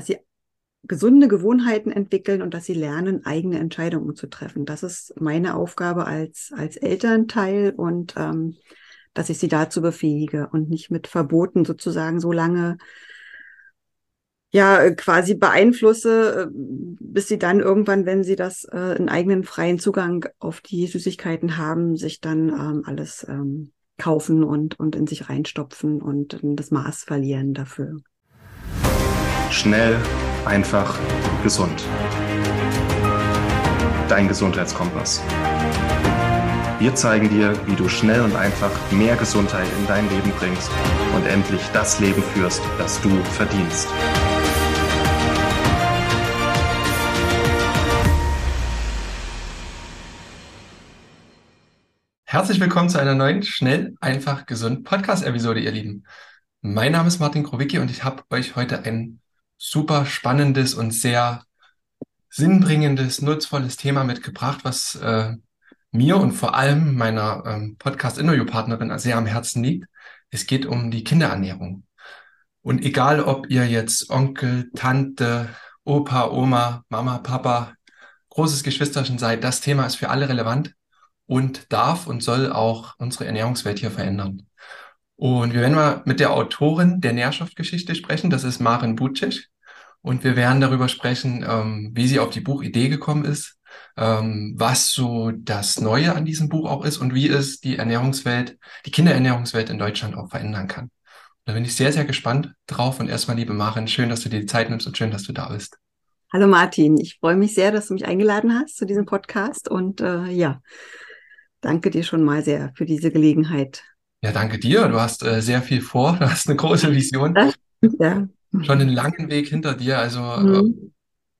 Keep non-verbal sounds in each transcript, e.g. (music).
sie gesunde Gewohnheiten entwickeln und dass sie lernen, eigene Entscheidungen zu treffen. Das ist meine Aufgabe als, als Elternteil und ähm, dass ich sie dazu befähige und nicht mit Verboten sozusagen so lange ja quasi beeinflusse, äh, bis sie dann irgendwann, wenn sie das äh, einen eigenen freien Zugang auf die Süßigkeiten haben, sich dann ähm, alles ähm, kaufen und, und in sich reinstopfen und das Maß verlieren dafür. Schnell, einfach, gesund. Dein Gesundheitskompass. Wir zeigen dir, wie du schnell und einfach mehr Gesundheit in dein Leben bringst und endlich das Leben führst, das du verdienst. Herzlich willkommen zu einer neuen Schnell, einfach, gesund Podcast-Episode, ihr Lieben. Mein Name ist Martin Krowicki und ich habe euch heute ein super spannendes und sehr sinnbringendes, nutzvolles Thema mitgebracht, was äh, mir und vor allem meiner ähm, Podcast-Interview-Partnerin sehr am Herzen liegt. Es geht um die Kinderernährung. Und egal, ob ihr jetzt Onkel, Tante, Opa, Oma, Mama, Papa, großes Geschwisterchen seid, das Thema ist für alle relevant und darf und soll auch unsere Ernährungswelt hier verändern. Und wir werden mal mit der Autorin der Nährstoffgeschichte sprechen, das ist Maren Butschek. Und wir werden darüber sprechen, ähm, wie sie auf die Buchidee gekommen ist, ähm, was so das Neue an diesem Buch auch ist und wie es die Ernährungswelt, die Kinderernährungswelt in Deutschland auch verändern kann. Da bin ich sehr, sehr gespannt drauf. Und erstmal, liebe Maren, schön, dass du dir die Zeit nimmst und schön, dass du da bist. Hallo Martin, ich freue mich sehr, dass du mich eingeladen hast zu diesem Podcast und äh, ja, danke dir schon mal sehr für diese Gelegenheit. Ja, danke dir. Du hast äh, sehr viel vor. Du hast eine große Vision. Ja. Schon einen langen Weg hinter dir. Also mhm. äh,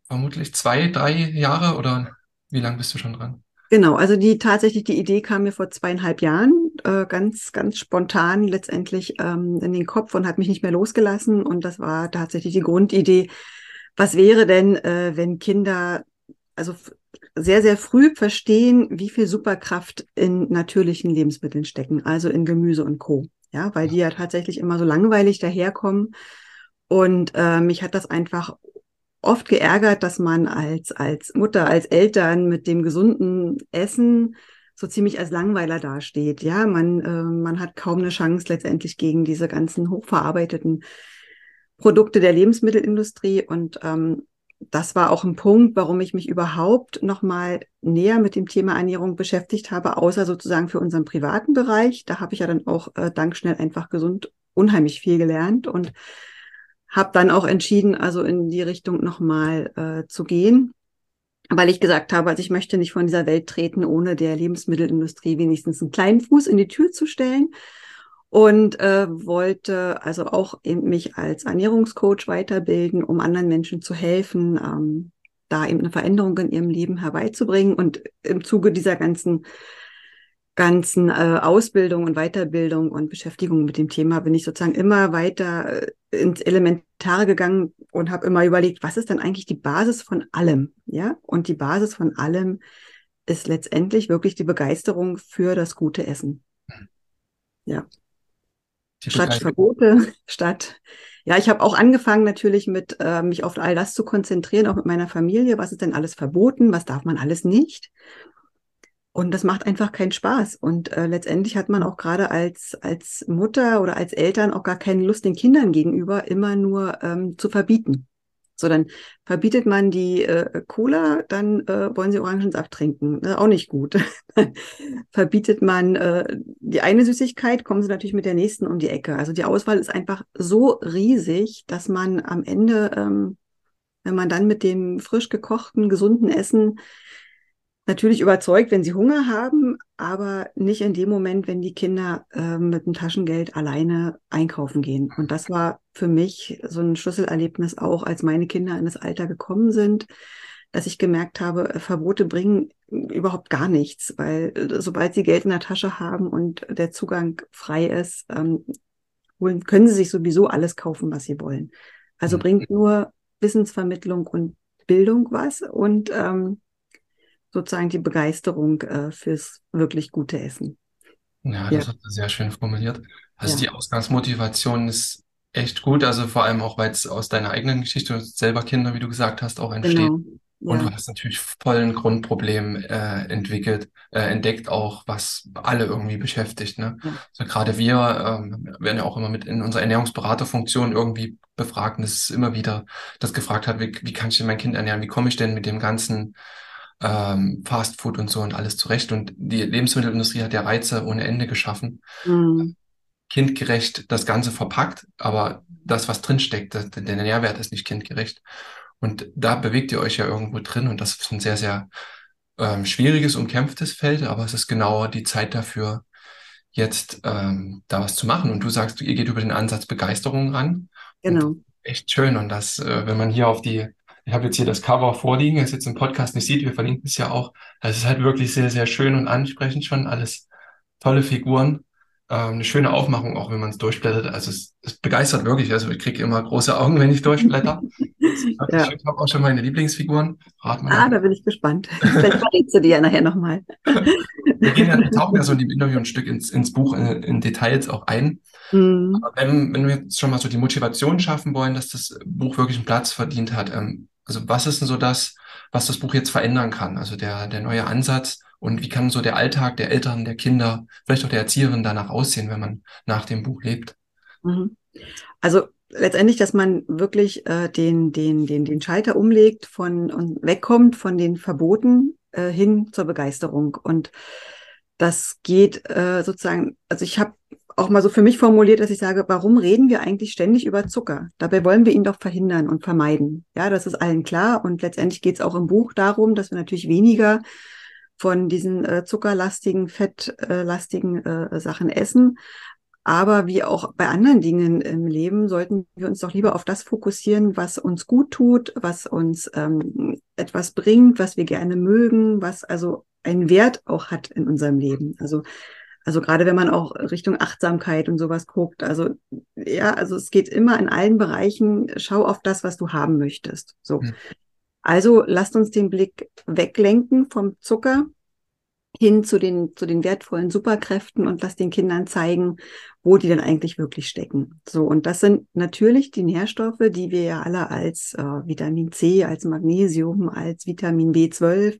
vermutlich zwei, drei Jahre oder wie lange bist du schon dran? Genau, also die tatsächlich die Idee kam mir vor zweieinhalb Jahren äh, ganz ganz spontan letztendlich ähm, in den Kopf und hat mich nicht mehr losgelassen und das war tatsächlich die Grundidee. Was wäre denn, äh, wenn Kinder also sehr, sehr früh verstehen, wie viel Superkraft in natürlichen Lebensmitteln stecken, also in Gemüse und Co. Ja, weil die ja tatsächlich immer so langweilig daherkommen. Und äh, mich hat das einfach oft geärgert, dass man als, als Mutter, als Eltern mit dem gesunden Essen so ziemlich als Langweiler dasteht. Ja, man, äh, man hat kaum eine Chance letztendlich gegen diese ganzen hochverarbeiteten Produkte der Lebensmittelindustrie. Und ähm, das war auch ein Punkt, warum ich mich überhaupt nochmal näher mit dem Thema Ernährung beschäftigt habe, außer sozusagen für unseren privaten Bereich. Da habe ich ja dann auch äh, dank schnell einfach gesund unheimlich viel gelernt und habe dann auch entschieden, also in die Richtung nochmal äh, zu gehen, weil ich gesagt habe, also ich möchte nicht von dieser Welt treten, ohne der Lebensmittelindustrie wenigstens einen kleinen Fuß in die Tür zu stellen und äh, wollte also auch eben mich als Ernährungscoach weiterbilden, um anderen Menschen zu helfen, ähm, da eben eine Veränderung in ihrem Leben herbeizubringen. Und im Zuge dieser ganzen ganzen äh, Ausbildung und Weiterbildung und Beschäftigung mit dem Thema bin ich sozusagen immer weiter äh, ins Elementare gegangen und habe immer überlegt, was ist denn eigentlich die Basis von allem? Ja, und die Basis von allem ist letztendlich wirklich die Begeisterung für das gute Essen. Ja statt Verbote, (laughs) statt ja, ich habe auch angefangen natürlich mit äh, mich auf all das zu konzentrieren, auch mit meiner Familie. Was ist denn alles verboten? Was darf man alles nicht? Und das macht einfach keinen Spaß. Und äh, letztendlich hat man auch gerade als, als Mutter oder als Eltern auch gar keine Lust den Kindern gegenüber immer nur ähm, zu verbieten. So, dann verbietet man die äh, Cola, dann äh, wollen sie Orangensaft trinken. Ist auch nicht gut. (laughs) verbietet man äh, die eine Süßigkeit, kommen sie natürlich mit der nächsten um die Ecke. Also die Auswahl ist einfach so riesig, dass man am Ende, ähm, wenn man dann mit dem frisch gekochten, gesunden Essen natürlich überzeugt, wenn sie Hunger haben, aber nicht in dem Moment, wenn die Kinder äh, mit dem Taschengeld alleine einkaufen gehen. Und das war für mich so ein Schlüsselerlebnis auch, als meine Kinder in das Alter gekommen sind, dass ich gemerkt habe, äh, Verbote bringen überhaupt gar nichts, weil äh, sobald sie Geld in der Tasche haben und der Zugang frei ist, ähm, können sie sich sowieso alles kaufen, was sie wollen. Also mhm. bringt nur Wissensvermittlung und Bildung was und ähm, sozusagen die Begeisterung äh, fürs wirklich gute Essen. Ja, das ja. hast du sehr schön formuliert. Also ja. die Ausgangsmotivation ist echt gut. Also vor allem auch, weil es aus deiner eigenen Geschichte, hast selber Kinder, wie du gesagt hast, auch entsteht. Genau. Und Ja, du hast natürlich voll ein Grundproblem äh, entwickelt, äh, entdeckt auch, was alle irgendwie beschäftigt. Ne? ja, Also gerade wir ähm, werden ja auch immer mit in unserer Ernährungsberaterfunktion irgendwie befragt und es ist immer wieder das gefragt hat, wie, wie kann ich denn mein Kind ernähren? Wie komme ich denn mit dem ganzen ähm, Fast Food und so und alles zurecht? Und die Lebensmittelindustrie hat ja Reize ohne Ende geschaffen mm, kindgerecht das Ganze verpackt, aber das, was drinsteckt, das, der Nährwert ist nicht kindgerecht. Und da bewegt ihr euch ja irgendwo drin und das ist ein sehr, sehr ähm, schwieriges, umkämpftes Feld, aber es ist genau die Zeit dafür, jetzt ähm, da was zu machen. Und du sagst, ihr geht über den Ansatz Begeisterung ran genau. echt schön. Und das, äh, wenn man hier auf die, ich habe jetzt hier das Cover vorliegen, das jetzt im Podcast nicht sieht, wir verlinken es ja auch. Das ist halt wirklich sehr, sehr schön und ansprechend schon, alles tolle Figuren ähm, eine schöne Aufmachung, auch wenn man es durchblättert. Also es, es begeistert wirklich. Also ich kriege immer große Augen, wenn ich durchblätter. (laughs) Ja. Ich habe auch schon meine Lieblingsfiguren. Rat mal. Ah, da bin ich gespannt. (laughs) Vielleicht verrätst du die ja nachher nochmal. (laughs) Wir gehen ja, wir tauchen ja so in dem Interview ein Stück ins, ins Buch in, in Details auch ein. Aber wenn, wenn wir jetzt schon mal so die Motivation schaffen wollen, dass das Buch wirklich einen Platz verdient hat, ähm, also was ist denn so das, was das Buch jetzt verändern kann? Also der, der neue Ansatz und wie kann so der Alltag der Eltern, der Kinder, vielleicht auch der Erzieherin danach aussehen, wenn man nach dem Buch lebt? mhm. Also letztendlich, dass man wirklich äh, den, den, den, den Schalter umlegt von und wegkommt von den Verboten äh, hin zur Begeisterung. Und das geht äh, sozusagen, also ich habe auch mal so für mich formuliert, dass ich sage, warum reden wir eigentlich ständig über Zucker? Dabei wollen wir ihn doch verhindern und vermeiden. Ja, das ist allen klar. Und letztendlich geht es auch im Buch darum, dass wir natürlich weniger von diesen äh, zuckerlastigen, fettlastigen äh, Sachen essen. Aber wie auch bei anderen Dingen im Leben sollten wir uns doch lieber auf das fokussieren, was uns gut tut, was uns ähm, etwas bringt, was wir gerne mögen, was also einen Wert auch hat in unserem Leben. Also also gerade wenn man auch Richtung Achtsamkeit und sowas guckt, also ja, also es geht immer in allen Bereichen, schau auf das, was du haben möchtest. So. Hm. Also lasst uns den Blick weglenken vom Zucker hin zu den, zu den wertvollen Superkräften und lass den Kindern zeigen, wo die denn eigentlich wirklich stecken. So, und das sind natürlich die Nährstoffe, die wir ja alle als äh, Vitamin C, als Magnesium, als Vitamin B12,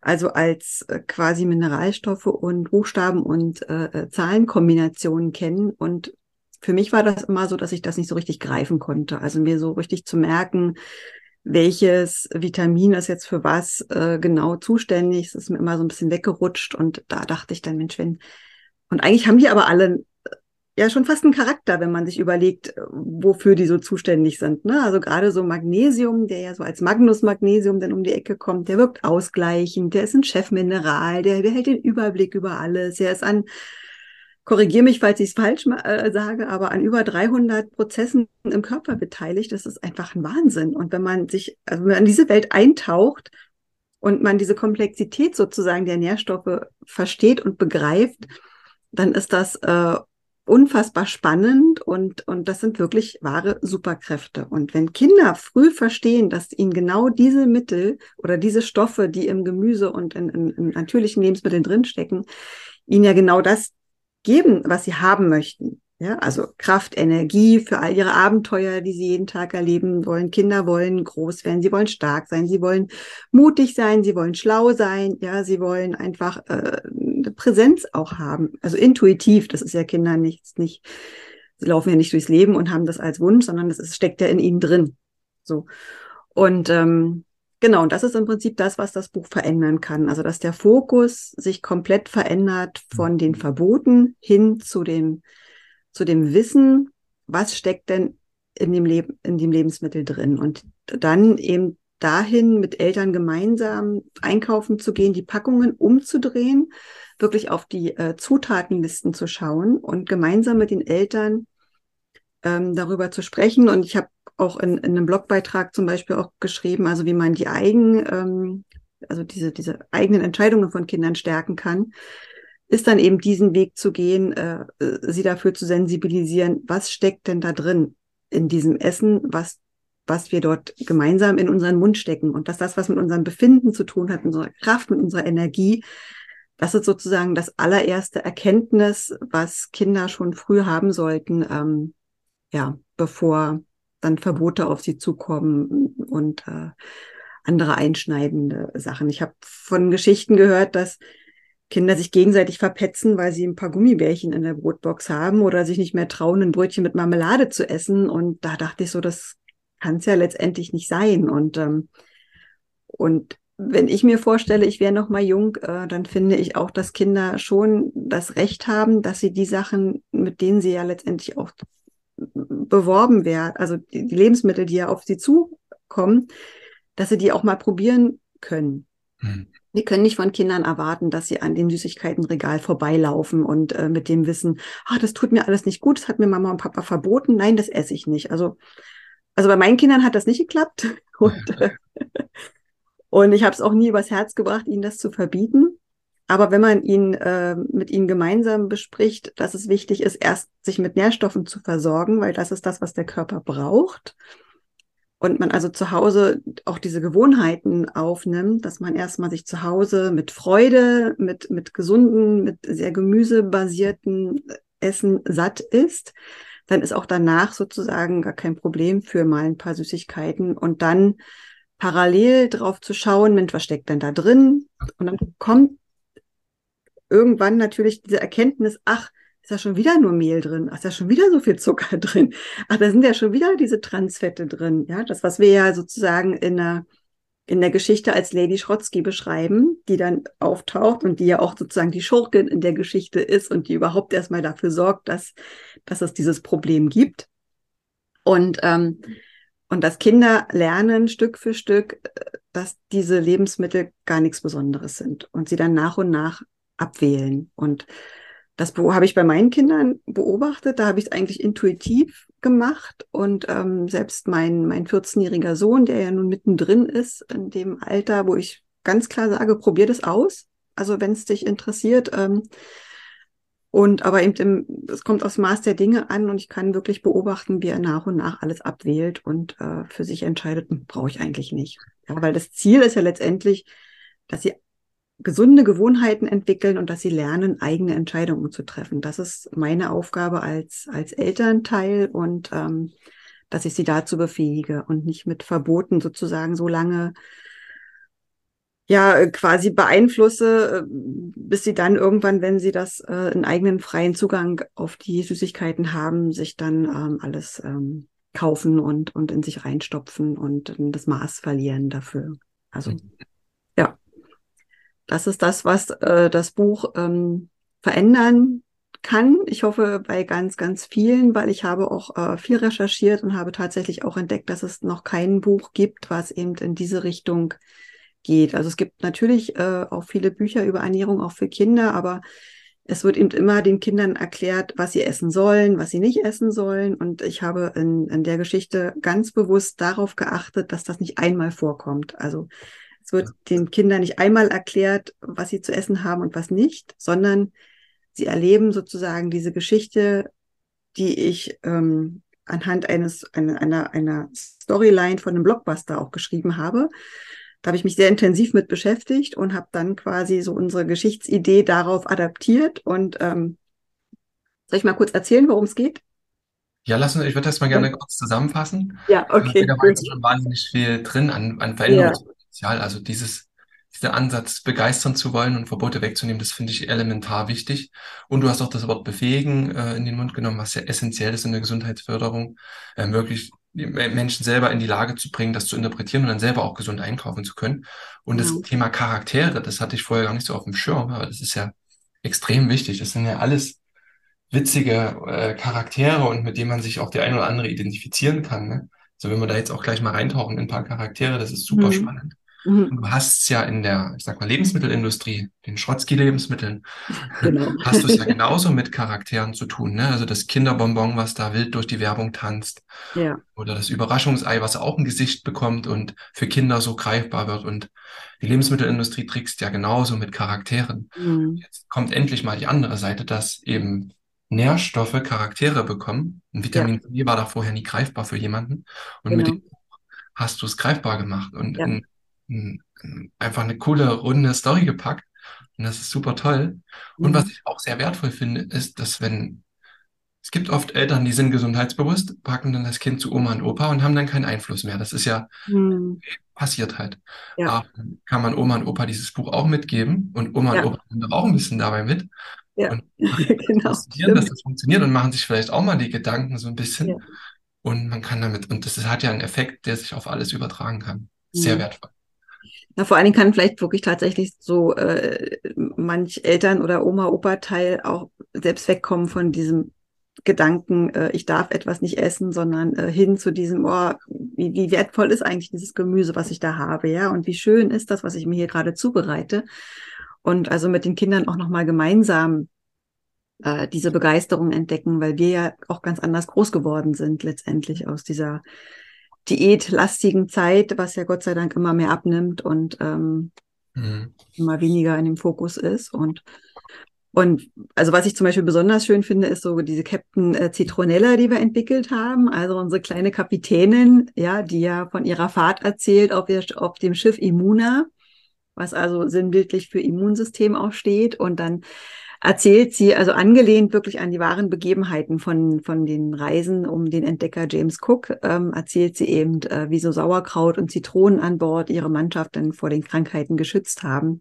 also als äh, quasi Mineralstoffe und Buchstaben und äh, äh, Zahlenkombinationen kennen. Und für mich war das immer so, dass ich das nicht so richtig greifen konnte. Also mir so richtig zu merken, welches Vitamin ist jetzt für was äh, genau zuständig. Es ist mir immer so ein bisschen weggerutscht und da dachte ich dann, Mensch, wenn, und eigentlich haben die aber alle ja schon fast einen Charakter, wenn man sich überlegt, äh, wofür die so zuständig sind. Ne? Also gerade so Magnesium, der ja so als Magnus-Magnesium dann um die Ecke kommt, der wirkt ausgleichend, der ist ein Chefmineral, der, der hält den Überblick über alles, der ist an korrigiere mich, falls ich es falsch äh, sage, aber an über 300 Prozessen im Körper beteiligt. Das ist einfach ein Wahnsinn. Und wenn man sich, also wenn man in diese Welt eintaucht und man diese Komplexität sozusagen der Nährstoffe versteht und begreift, dann ist das äh, unfassbar spannend und, und das sind wirklich wahre Superkräfte. Und wenn Kinder früh verstehen, dass ihnen genau diese Mittel oder diese Stoffe, die im Gemüse und in, in, in natürlichen Lebensmitteln drinstecken, ihnen ja genau das geben, was sie haben möchten. Ja, also Kraft, Energie für all ihre Abenteuer, die sie jeden Tag erleben wollen. Kinder wollen groß werden, sie wollen stark sein, sie wollen mutig sein, sie wollen schlau sein, ja, sie wollen einfach äh, eine Präsenz auch haben. Also intuitiv, das ist ja Kinder nichts, nicht, sie laufen ja nicht durchs Leben und haben das als Wunsch, sondern das ist, steckt ja in ihnen drin. So. Und ähm, Genau, und das ist im Prinzip das, was das Buch verändern kann. Also, dass der Fokus sich komplett verändert von den Verboten hin zu dem, zu dem Wissen, was steckt denn in dem, Leb in dem Lebensmittel drin. Und dann eben dahin mit Eltern gemeinsam einkaufen zu gehen, die Packungen umzudrehen, wirklich auf die äh, Zutatenlisten zu schauen und gemeinsam mit den Eltern ähm, darüber zu sprechen. Und ich habe auch in, in einem Blogbeitrag zum Beispiel auch geschrieben, also wie man die eigen, ähm, also diese, diese eigenen Entscheidungen von Kindern stärken kann, ist dann eben diesen Weg zu gehen, äh, sie dafür zu sensibilisieren, was steckt denn da drin in diesem Essen, was was wir dort gemeinsam in unseren Mund stecken und dass das, was mit unserem Befinden zu tun hat, mit unserer Kraft, mit unserer Energie, das ist sozusagen das allererste Erkenntnis, was Kinder schon früh haben sollten, ähm, ja, bevor dann Verbote auf sie zukommen und äh, andere einschneidende Sachen. Ich habe von Geschichten gehört, dass Kinder sich gegenseitig verpetzen, weil sie ein paar Gummibärchen in der Brotbox haben oder sich nicht mehr trauen, ein Brötchen mit Marmelade zu essen. Und da dachte ich so, das kann es ja letztendlich nicht sein. Und, ähm, und wenn ich mir vorstelle, ich wäre noch mal jung, äh, dann finde ich auch, dass Kinder schon das Recht haben, dass sie die Sachen, mit denen sie ja letztendlich auch beworben werden, also die, die Lebensmittel, die ja auf sie zukommen, dass sie die auch mal probieren können. Hm. Wir können nicht von Kindern erwarten, dass sie an dem Süßigkeitenregal vorbeilaufen und äh, mit dem Wissen, ah, das tut mir alles nicht gut, das hat mir Mama und Papa verboten, nein, das esse ich nicht. Also, also bei meinen Kindern hat das nicht geklappt. (laughs) Und, äh, und ich habe es auch nie übers Herz gebracht, ihnen das zu verbieten. Aber wenn man ihn äh, mit ihnen gemeinsam bespricht, dass es wichtig ist, erst sich mit Nährstoffen zu versorgen, weil das ist das, was der Körper braucht und man also zu Hause auch diese Gewohnheiten aufnimmt, dass man erstmal sich zu Hause mit Freude, mit, mit gesunden, mit sehr gemüsebasierten Essen satt ist, dann ist auch danach sozusagen gar kein Problem für mal ein paar Süßigkeiten und dann parallel drauf zu schauen, Mensch, was steckt denn da drin? Und dann kommt irgendwann natürlich diese Erkenntnis, ach, ist da schon wieder nur Mehl drin? Ach, ist da schon wieder so viel Zucker (laughs) drin? Ach, da sind ja schon wieder diese Transfette drin. Ja, das, was wir ja sozusagen in der, in der Geschichte als Lady Schrotzky beschreiben, die dann auftaucht und die ja auch sozusagen die Schurkin in der Geschichte ist und die überhaupt erstmal dafür sorgt, dass, dass es dieses Problem gibt. Und, ähm, und dass Kinder lernen Stück für Stück, dass diese Lebensmittel gar nichts Besonderes sind und sie dann nach und nach abwählen. Und das habe ich bei meinen Kindern beobachtet. Da habe ich es eigentlich intuitiv gemacht. Und ähm, selbst mein, mein 14-jähriger Sohn, der ja nun mittendrin ist, in dem Alter, wo ich ganz klar sage, probier das aus. Also wenn es dich interessiert. Ähm, und aber eben, es kommt aus Maß der Dinge an und ich kann wirklich beobachten, wie er nach und nach alles abwählt und äh, für sich entscheidet, hm, brauche ich eigentlich nicht. Ja, weil das Ziel ist ja letztendlich, dass sie gesunde Gewohnheiten entwickeln und dass sie lernen, eigene Entscheidungen zu treffen. Das ist meine Aufgabe als, als Elternteil und ähm, dass ich sie dazu befähige und nicht mit Verboten sozusagen so lange ja quasi beeinflusse, äh, bis sie dann irgendwann, wenn sie das äh, einen eigenen freien Zugang auf die Süßigkeiten haben, sich dann ähm, alles ähm, kaufen und, und in sich reinstopfen und das Maß verlieren dafür. Also mhm. Das ist das, was äh, das Buch ähm, verändern kann. Ich hoffe bei ganz, ganz vielen, weil ich habe auch äh, viel recherchiert und habe tatsächlich auch entdeckt, dass es noch kein Buch gibt, was eben in diese Richtung geht. Also es gibt natürlich äh, auch viele Bücher über Ernährung, auch für Kinder, aber es wird eben immer den Kindern erklärt, was sie essen sollen, was sie nicht essen sollen. Und ich habe in, in der Geschichte ganz bewusst darauf geachtet, dass das nicht einmal vorkommt. Also es wird den Kindern nicht einmal erklärt, was sie zu essen haben und was nicht, sondern sie erleben sozusagen diese Geschichte, die ich ähm, anhand eines einer, einer, einer Storyline von einem Blockbuster auch geschrieben habe. Da habe ich mich sehr intensiv mit beschäftigt und habe dann quasi so unsere Geschichtsidee darauf adaptiert. Und ähm, soll ich mal kurz erzählen, worum es geht? Ja, lass uns, ich würde das mal gerne kurz zusammenfassen. Ja, okay. Da war jetzt schon wahnsinnig viel drin an, an Veränderungs ja. Potenzial. Also dieses, dieser Ansatz, begeistern zu wollen und Verbote wegzunehmen, das finde ich elementar wichtig. Und du hast auch das Wort befähigen äh, in den Mund genommen, was sehr essentiell ist in der Gesundheitsförderung, äh, wirklich die Menschen selber in die Lage zu bringen, das zu interpretieren und dann selber auch gesund einkaufen zu können. Und das Thema Charaktere, das hatte ich vorher gar nicht so auf dem Schirm, aber das ist ja extrem wichtig. Das sind ja alles witzige äh, Charaktere und mit denen man sich auch der ein oder andere identifizieren kann. Ne? Also wenn wir da jetzt auch gleich mal reintauchen in ein paar Charaktere, das ist super mhm. spannend. Mhm. Du hast es ja in der, ich sag mal, Lebensmittelindustrie, den Schrotzki-Lebensmitteln, genau. hast du es ja (laughs) genauso mit Charakteren zu tun, ne? Also das Kinderbonbon, was da wild durch die Werbung tanzt. Ja. Oder das Überraschungsei, was auch ein Gesicht bekommt und für Kinder so greifbar wird. Und die Lebensmittelindustrie trickst ja genauso mit Charakteren. Mhm. Jetzt kommt endlich mal die andere Seite, dass eben Nährstoffe Charaktere bekommen. Ein Vitamin ja. war da vorher nie greifbar für jemanden. Und genau. mit dem hast du es greifbar gemacht. Und ja. in einfach eine coole, runde Story gepackt. Und das ist super toll. Und mhm. was ich auch sehr wertvoll finde, ist, dass wenn es gibt oft Eltern, die sind gesundheitsbewusst, packen dann das Kind zu Oma und Opa und haben dann keinen Einfluss mehr. Das ist ja hm. passiert halt. Ja. Aber kann man Oma und Opa dieses Buch auch mitgeben und Oma ja. und Opa sind auch ein bisschen dabei mit. Ja, und (laughs) genau. dass das funktioniert und machen sich vielleicht auch mal die Gedanken so ein bisschen. Ja. Und man kann damit, und das hat ja einen Effekt, der sich auf alles übertragen kann. Sehr mhm. wertvoll. Na, vor allen Dingen kann vielleicht wirklich tatsächlich so äh, manch Eltern oder Oma, Opa-Teil auch selbst wegkommen von diesem Gedanken, äh, ich darf etwas nicht essen, sondern äh, hin zu diesem, oh, wie, wie wertvoll ist eigentlich dieses Gemüse, was ich da habe, ja, und wie schön ist das, was ich mir hier gerade zubereite. Und also mit den Kindern auch nochmal gemeinsam äh, diese Begeisterung entdecken, weil wir ja auch ganz anders groß geworden sind, letztendlich aus dieser diätlastigen Zeit, was ja Gott sei Dank immer mehr abnimmt und ähm, mhm. immer weniger in dem Fokus ist. Und, und also was ich zum Beispiel besonders schön finde, ist so diese Captain äh, Citronella, die wir entwickelt haben. Also unsere kleine Kapitänin, ja, die ja von ihrer Fahrt erzählt auf, der, auf dem Schiff Immuna, was also sinnbildlich für Immunsystem auch steht. Und dann erzählt sie, also angelehnt wirklich an die wahren Begebenheiten von, von den Reisen um den Entdecker James Cook, ähm, erzählt sie eben, äh, wie so Sauerkraut und Zitronen an Bord ihre Mannschaft dann vor den Krankheiten geschützt haben.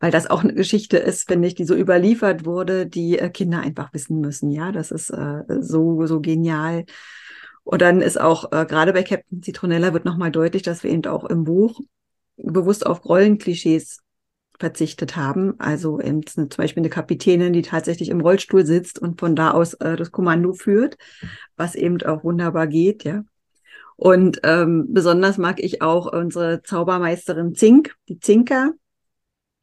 Weil das auch eine Geschichte ist, finde ich, die so überliefert wurde, die äh, Kinder einfach wissen müssen. Ja, das ist äh, so, so genial. Und dann ist auch, äh, gerade bei Captain Citronella wird nochmal deutlich, dass wir eben auch im Buch bewusst auf Rollenklischees verzichtet haben. Also eben zum Beispiel eine Kapitänin, die tatsächlich im Rollstuhl sitzt und von da aus äh, das Kommando führt, was eben auch wunderbar geht, ja. Und ähm, besonders mag ich auch unsere Zaubermeisterin Zink, die Zinker,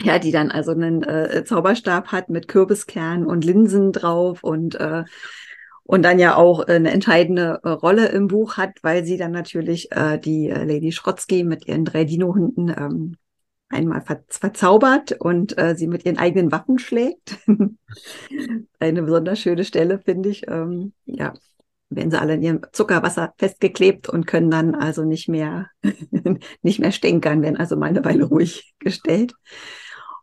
ja, die dann also einen äh, Zauberstab hat mit Kürbiskern und Linsen drauf und äh, und dann ja auch eine entscheidende äh, Rolle im Buch hat, weil sie dann natürlich äh, die äh, Lady Schrotzky mit ihren drei Dino-Hunden ähm, einmal ver verzaubert und äh, sie mit ihren eigenen Waffen schlägt. (laughs) Eine besonders schöne Stelle, finde ich. Ähm, ja, werden sie alle in ihrem Zuckerwasser festgeklebt und können dann also nicht mehr, (laughs) nicht mehr stänkern, werden also mal eine Weile ruhig gestellt.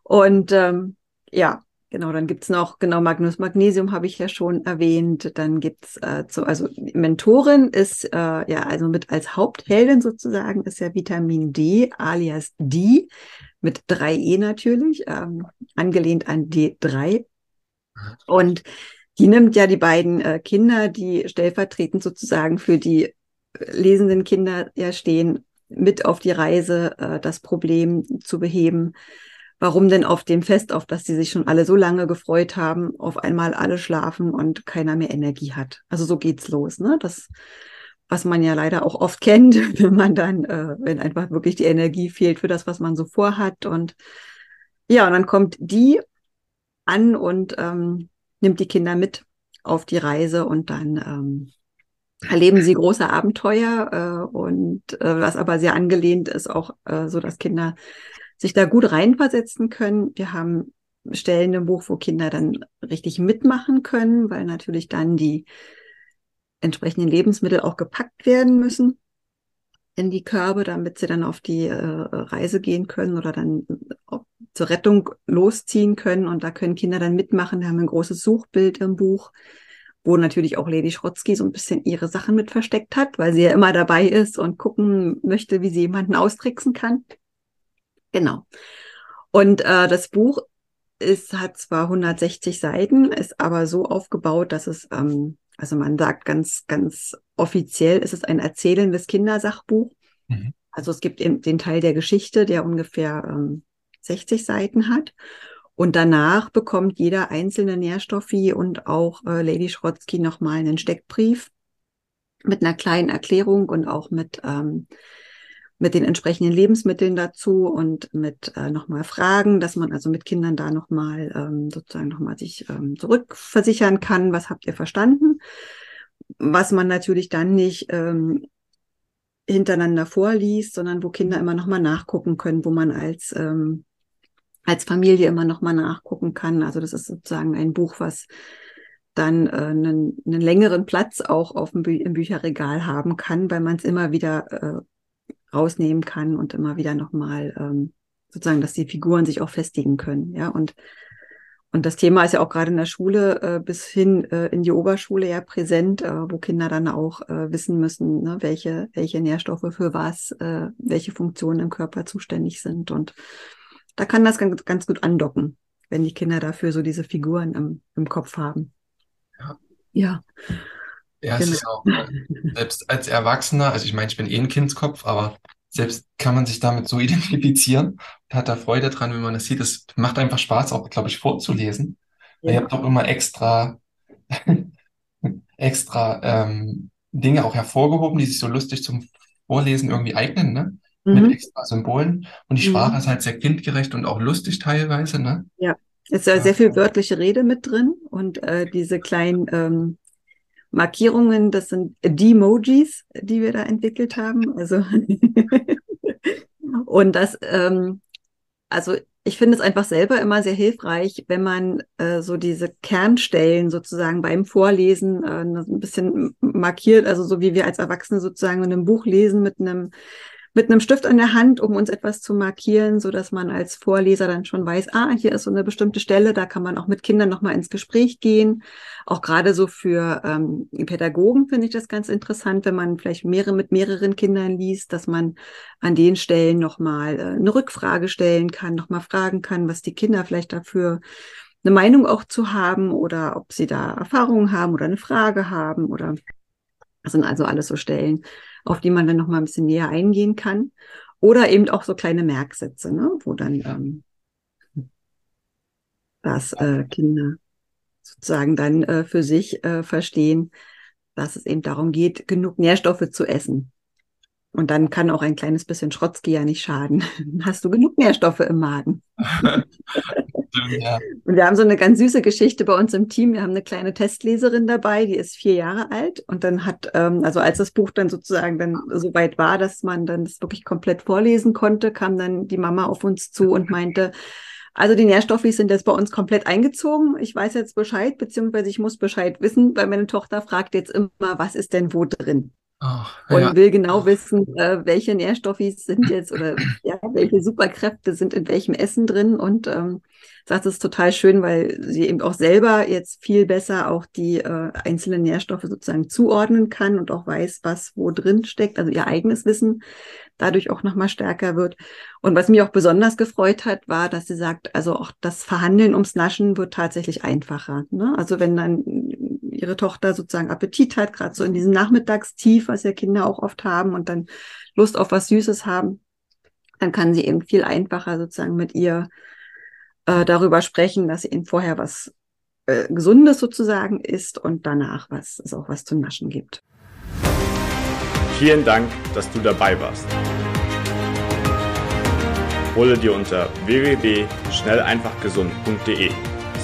Und ähm, ja, Genau, dann gibt's noch, genau, Magnus Magnesium habe ich ja schon erwähnt. Dann gibt's äh, so, also Mentorin ist äh, ja, also mit als Hauptheldin sozusagen ist ja Vitamin D, alias D, mit 3E natürlich, ähm, angelehnt an D3. Und die nimmt ja die beiden äh, Kinder, die stellvertretend sozusagen für die lesenden Kinder ja stehen, mit auf die Reise, äh, das Problem zu beheben warum denn auf dem Fest, auf das sie sich schon alle so lange gefreut haben, auf einmal alle schlafen und keiner mehr Energie hat. Also so geht's los, ne? Das, was man ja leider auch oft (laughs) kennt, wenn man dann, äh, wenn einfach wirklich die Energie fehlt für das, was man so vorhat. Und ja, und dann kommt die an und ähm, nimmt die Kinder mit auf die Reise und dann ähm, erleben sie große Abenteuer äh, und äh, was aber sehr angelehnt ist, auch äh, so, dass Kinder sich da gut reinversetzen können. Wir haben Stellen im Buch, wo Kinder dann richtig mitmachen können, weil natürlich dann die entsprechenden Lebensmittel auch gepackt werden müssen in die Körbe, damit sie dann auf die äh, Reise gehen können oder dann äh, zur Rettung losziehen können. Und da können Kinder dann mitmachen. Wir haben ein großes Suchbild im Buch, wo natürlich auch Lady Schrotzky so ein bisschen ihre Sachen mit versteckt hat, weil sie ja immer dabei ist und gucken möchte, wie sie jemanden austricksen kann. Genau. Und äh, das Buch ist, hat zwar 160 Seiten, ist aber so aufgebaut, dass es, ähm, also man sagt ganz, ganz offiziell, ist es ein erzählendes Kindersachbuch. Mhm. Also es gibt eben den Teil der Geschichte, der ungefähr ähm, 60 Seiten hat. Und danach bekommt jeder einzelne Nährstoffi und auch äh, Lady Schrotzky nochmal einen Steckbrief mit einer kleinen Erklärung und auch mit ähm, mit den entsprechenden Lebensmitteln dazu und mit äh, nochmal Fragen, dass man also mit Kindern da nochmal ähm, sozusagen nochmal sich ähm, zurückversichern kann, was habt ihr verstanden, was man natürlich dann nicht ähm, hintereinander vorliest, sondern wo Kinder immer nochmal nachgucken können, wo man als ähm, als Familie immer nochmal nachgucken kann. Also das ist sozusagen ein Buch, was dann äh, einen, einen längeren Platz auch auf dem Bü im Bücherregal haben kann, weil man es immer wieder äh, rausnehmen kann und immer wieder nochmal ähm, sozusagen, dass die Figuren sich auch festigen können. Ja, und Und das Thema ist ja auch gerade in der Schule äh, bis hin äh, in die Oberschule ja präsent, äh, wo Kinder dann auch äh, wissen müssen, ne, welche, welche Nährstoffe für was, äh, welche Funktionen im Körper zuständig sind. Und da kann das ganz, ganz gut andocken, wenn die Kinder dafür so diese Figuren im, im Kopf haben. Ja. Ja. Ja, es Genau. ist auch, äh, selbst als Erwachsener, also ich meine, ich bin eh ein Kindskopf, aber selbst kann man sich damit so (laughs) identifizieren und hat da Freude dran, wenn man das sieht. Es macht einfach Spaß, auch, glaube ich, vorzulesen. Weil ihr Ja. habt auch immer extra, (laughs) extra ähm, Dinge auch hervorgehoben, die sich so lustig zum Vorlesen irgendwie eignen, ne? Mit Mhm. extra Symbolen. Und die Mhm. Sprache ist halt sehr kindgerecht und auch lustig teilweise, ne? Es ist ja sehr viel wörtliche Rede mit drin und äh, diese kleinen ähm, Markierungen, das sind Demojis, die wir da entwickelt haben. Also (laughs) und das, ähm, also ich finde es einfach selber immer sehr hilfreich, wenn man äh, so diese Kernstellen sozusagen beim Vorlesen äh, ein bisschen markiert, also so wie wir als Erwachsene sozusagen in einem Buch lesen mit einem mit einem Stift in der Hand, um uns etwas zu markieren, so dass man als Vorleser dann schon weiß, ah, hier ist so eine bestimmte Stelle, da kann man auch mit Kindern nochmal ins Gespräch gehen. Auch gerade so für ähm, Pädagogen finde ich das ganz interessant, wenn man vielleicht mehrere mit mehreren Kindern liest, dass man an den Stellen nochmal äh, eine Rückfrage stellen kann, nochmal fragen kann, was die Kinder vielleicht dafür eine Meinung auch zu haben oder ob sie da Erfahrungen haben oder eine Frage haben oder das sind also alles so Stellen, auf die man dann noch mal ein bisschen näher eingehen kann. Oder eben auch so kleine Merksätze, ne? wo dann ähm, das äh, Kinder sozusagen dann äh, für sich äh, verstehen, dass es eben darum geht, genug Nährstoffe zu essen. Und dann kann auch ein kleines bisschen Schrotzki ja nicht schaden. (laughs) Hast du genug Nährstoffe im Magen? (laughs) Ja. Und wir haben so eine ganz süße Geschichte bei uns im Team. Wir haben eine kleine Testleserin dabei, die ist vier Jahre alt. Und dann hat, ähm, also als das Buch dann sozusagen dann so weit war, dass man dann das wirklich komplett vorlesen konnte, kam dann die Mama auf uns zu und meinte, also die Nährstoffe sind jetzt bei uns komplett eingezogen. Ich weiß jetzt Bescheid, beziehungsweise ich muss Bescheid wissen, weil meine Tochter fragt jetzt immer, was ist denn wo drin? Ach, und ja. will genau wissen, äh, welche Nährstoffe sind jetzt oder (laughs) ja, welche Superkräfte sind in welchem Essen drin und ähm, sagt es ist total schön, weil sie eben auch selber jetzt viel besser auch die äh, einzelnen Nährstoffe sozusagen zuordnen kann und auch weiß, was wo drin steckt, also ihr eigenes Wissen dadurch auch nochmal stärker wird. Und was mich auch besonders gefreut hat, war, dass sie sagt, also auch das Verhandeln ums Naschen wird tatsächlich einfacher. Ne? Also wenn dann ihre Tochter sozusagen Appetit hat, gerade so in diesem Nachmittagstief, was ja Kinder auch oft haben und dann Lust auf was Süßes haben, dann kann sie eben viel einfacher sozusagen mit ihr äh, darüber sprechen, dass sie ihnen vorher was äh, Gesundes sozusagen isst und danach was es auch was zu naschen gibt. Vielen Dank, dass du dabei warst. Hole dir unter www.schnelleinfachgesund.de